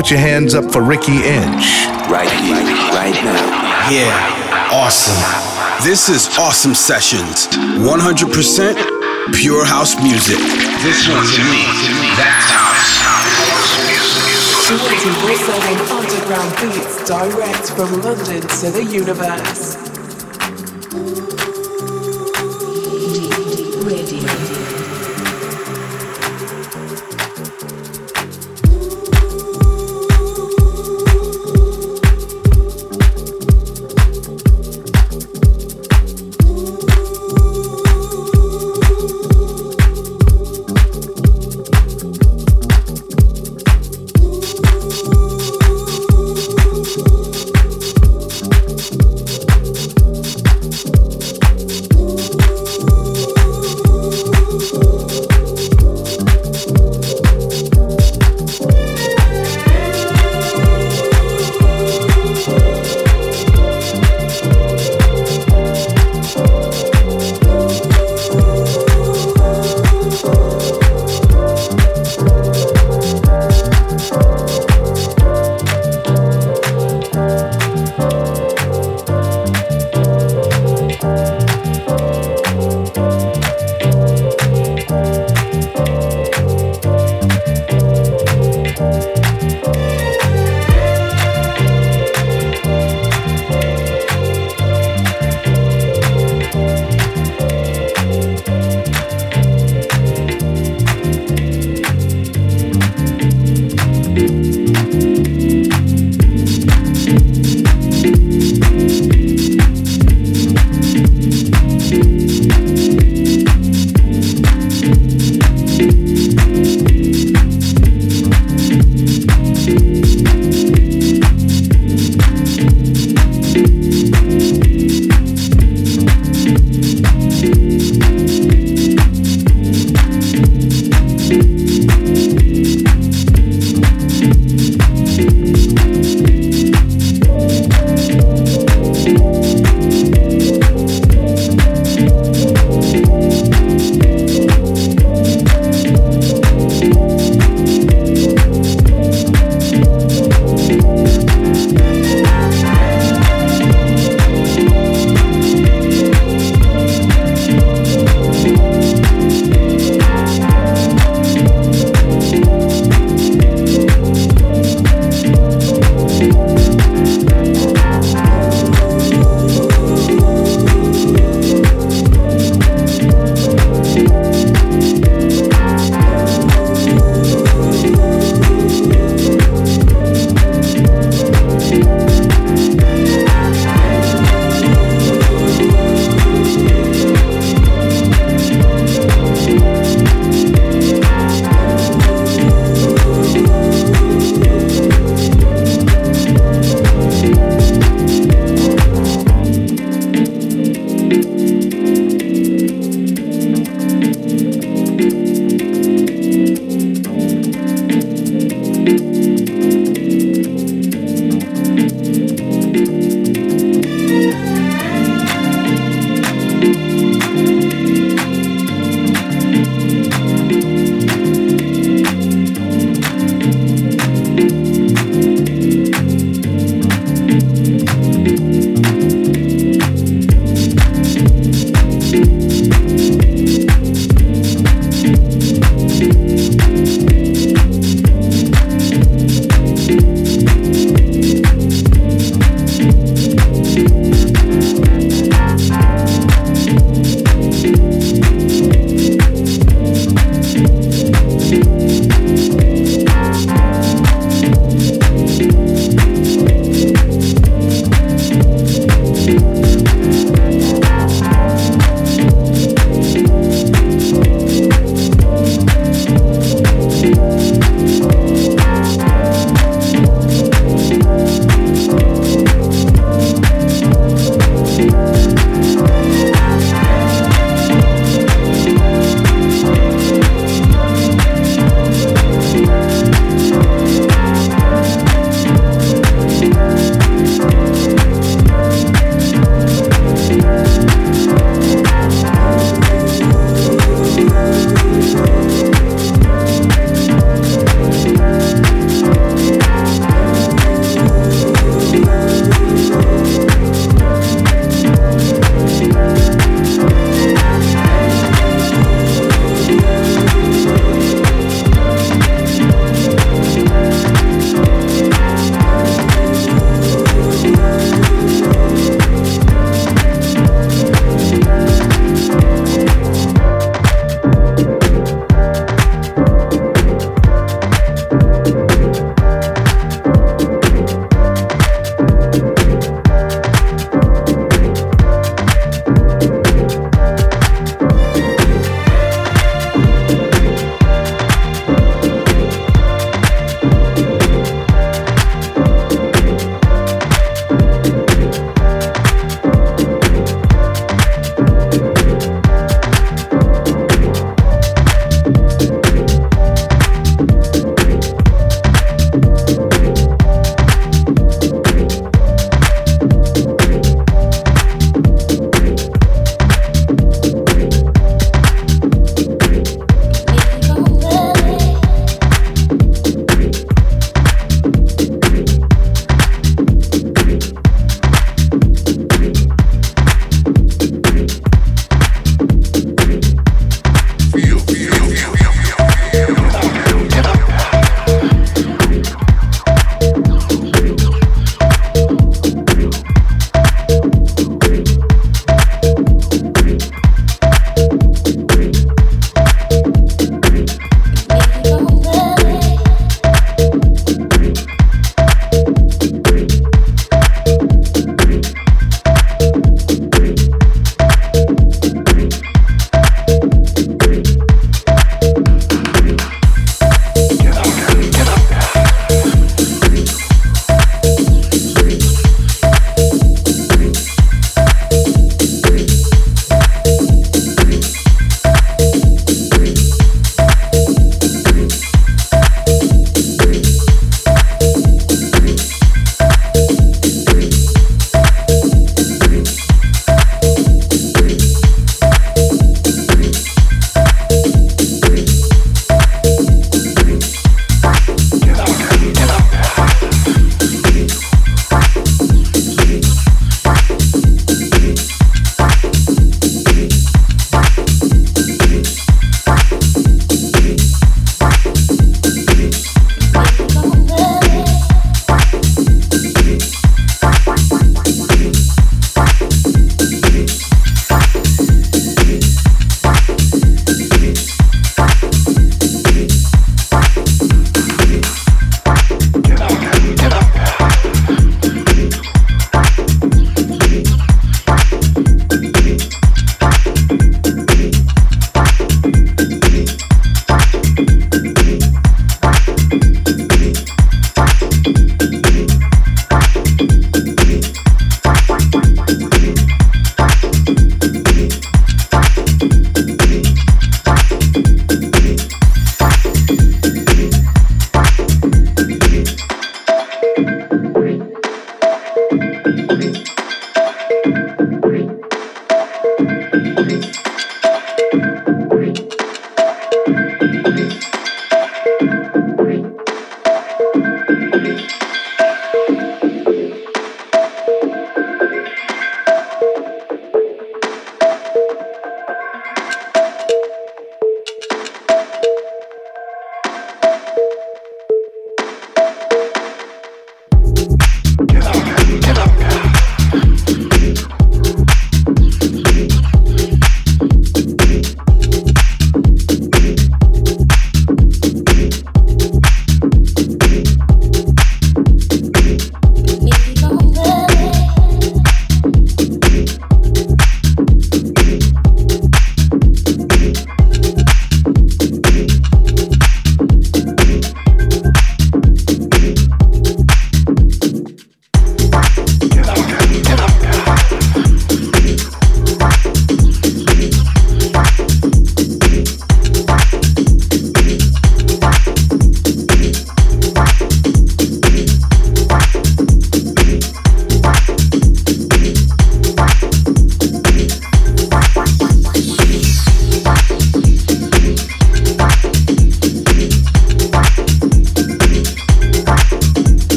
put your hands up for Ricky Inch. Right here, right now. Yeah, awesome. This is Awesome Sessions. 100% pure house music. This one to me, that's house. We're underground beats direct from London to the universe.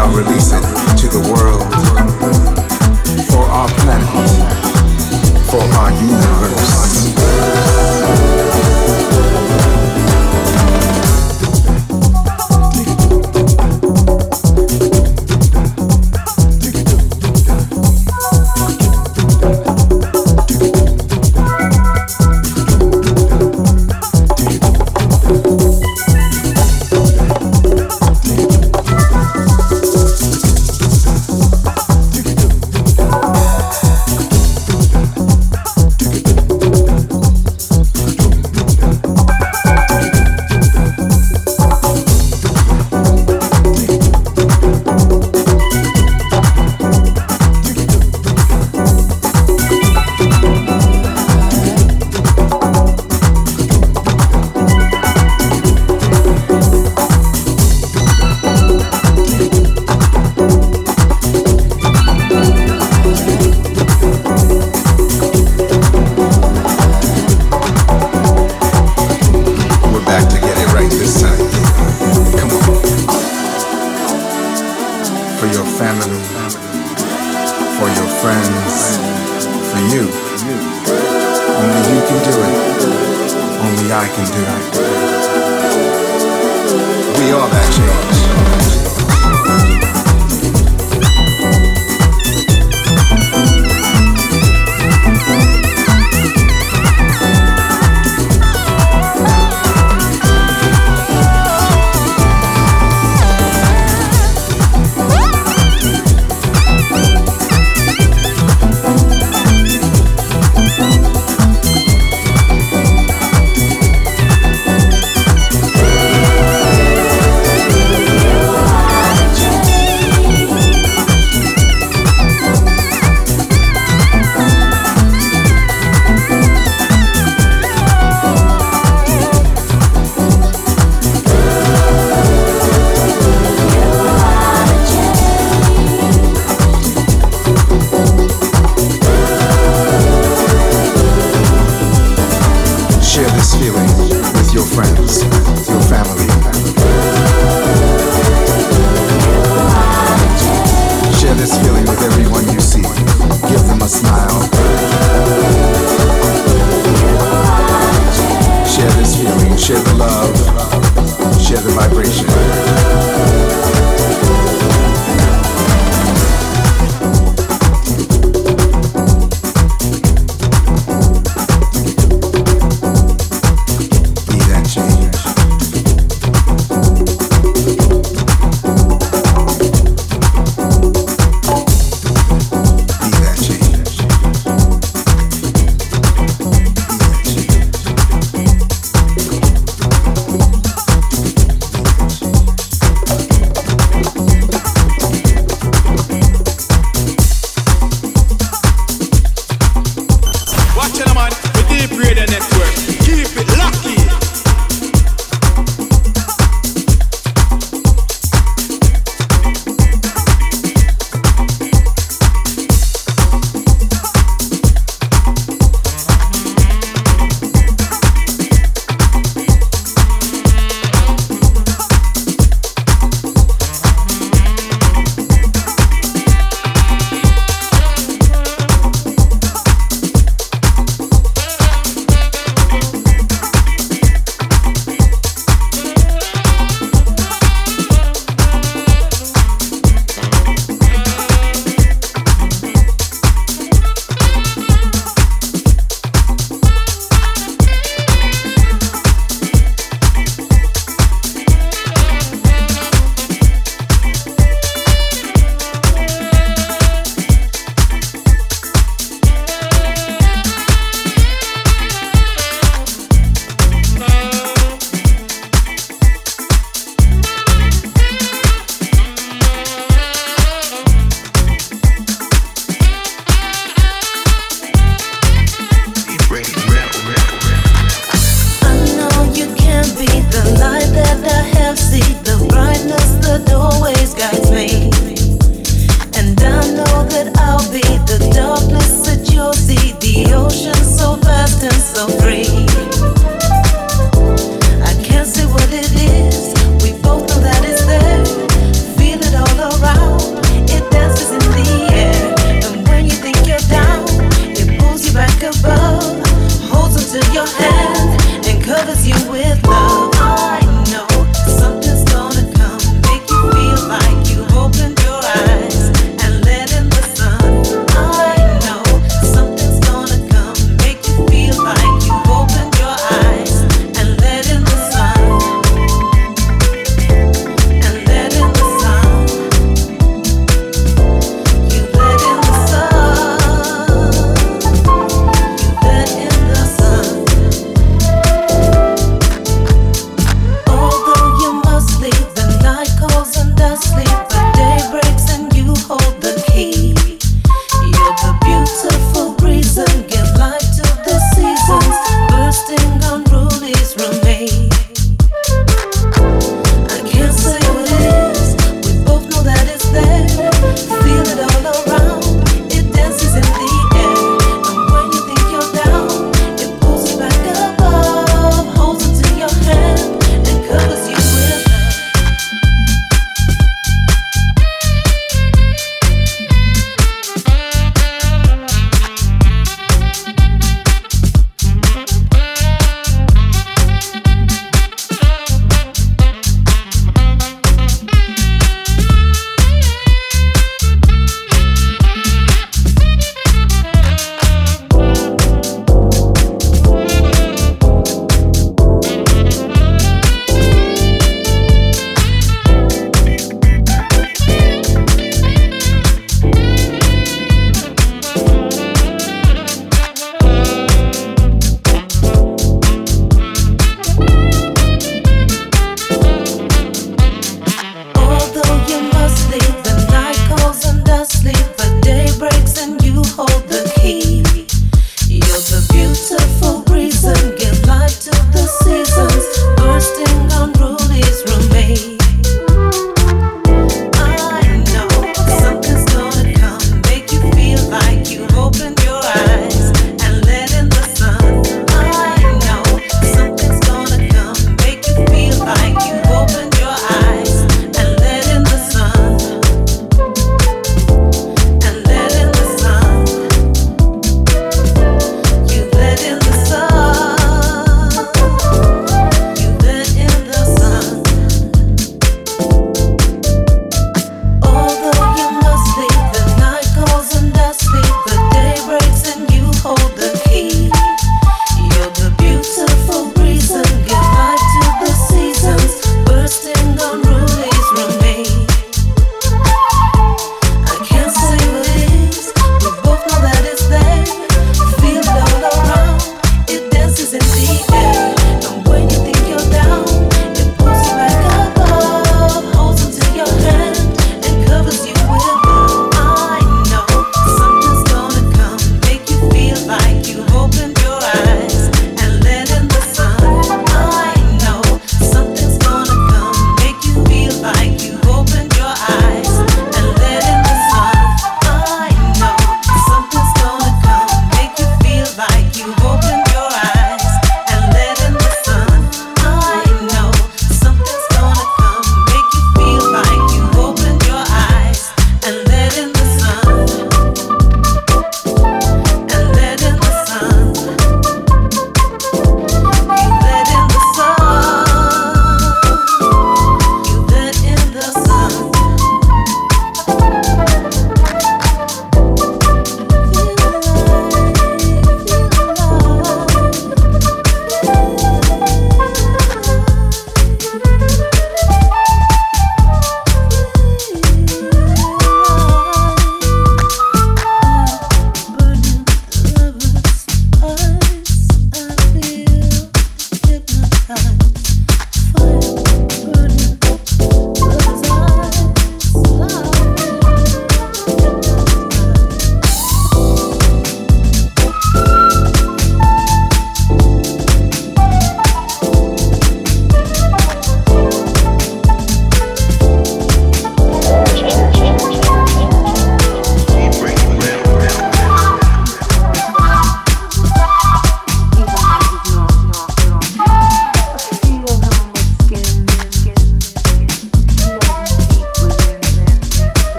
shall release it to the world for our planet, for our universe.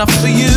Enough for you.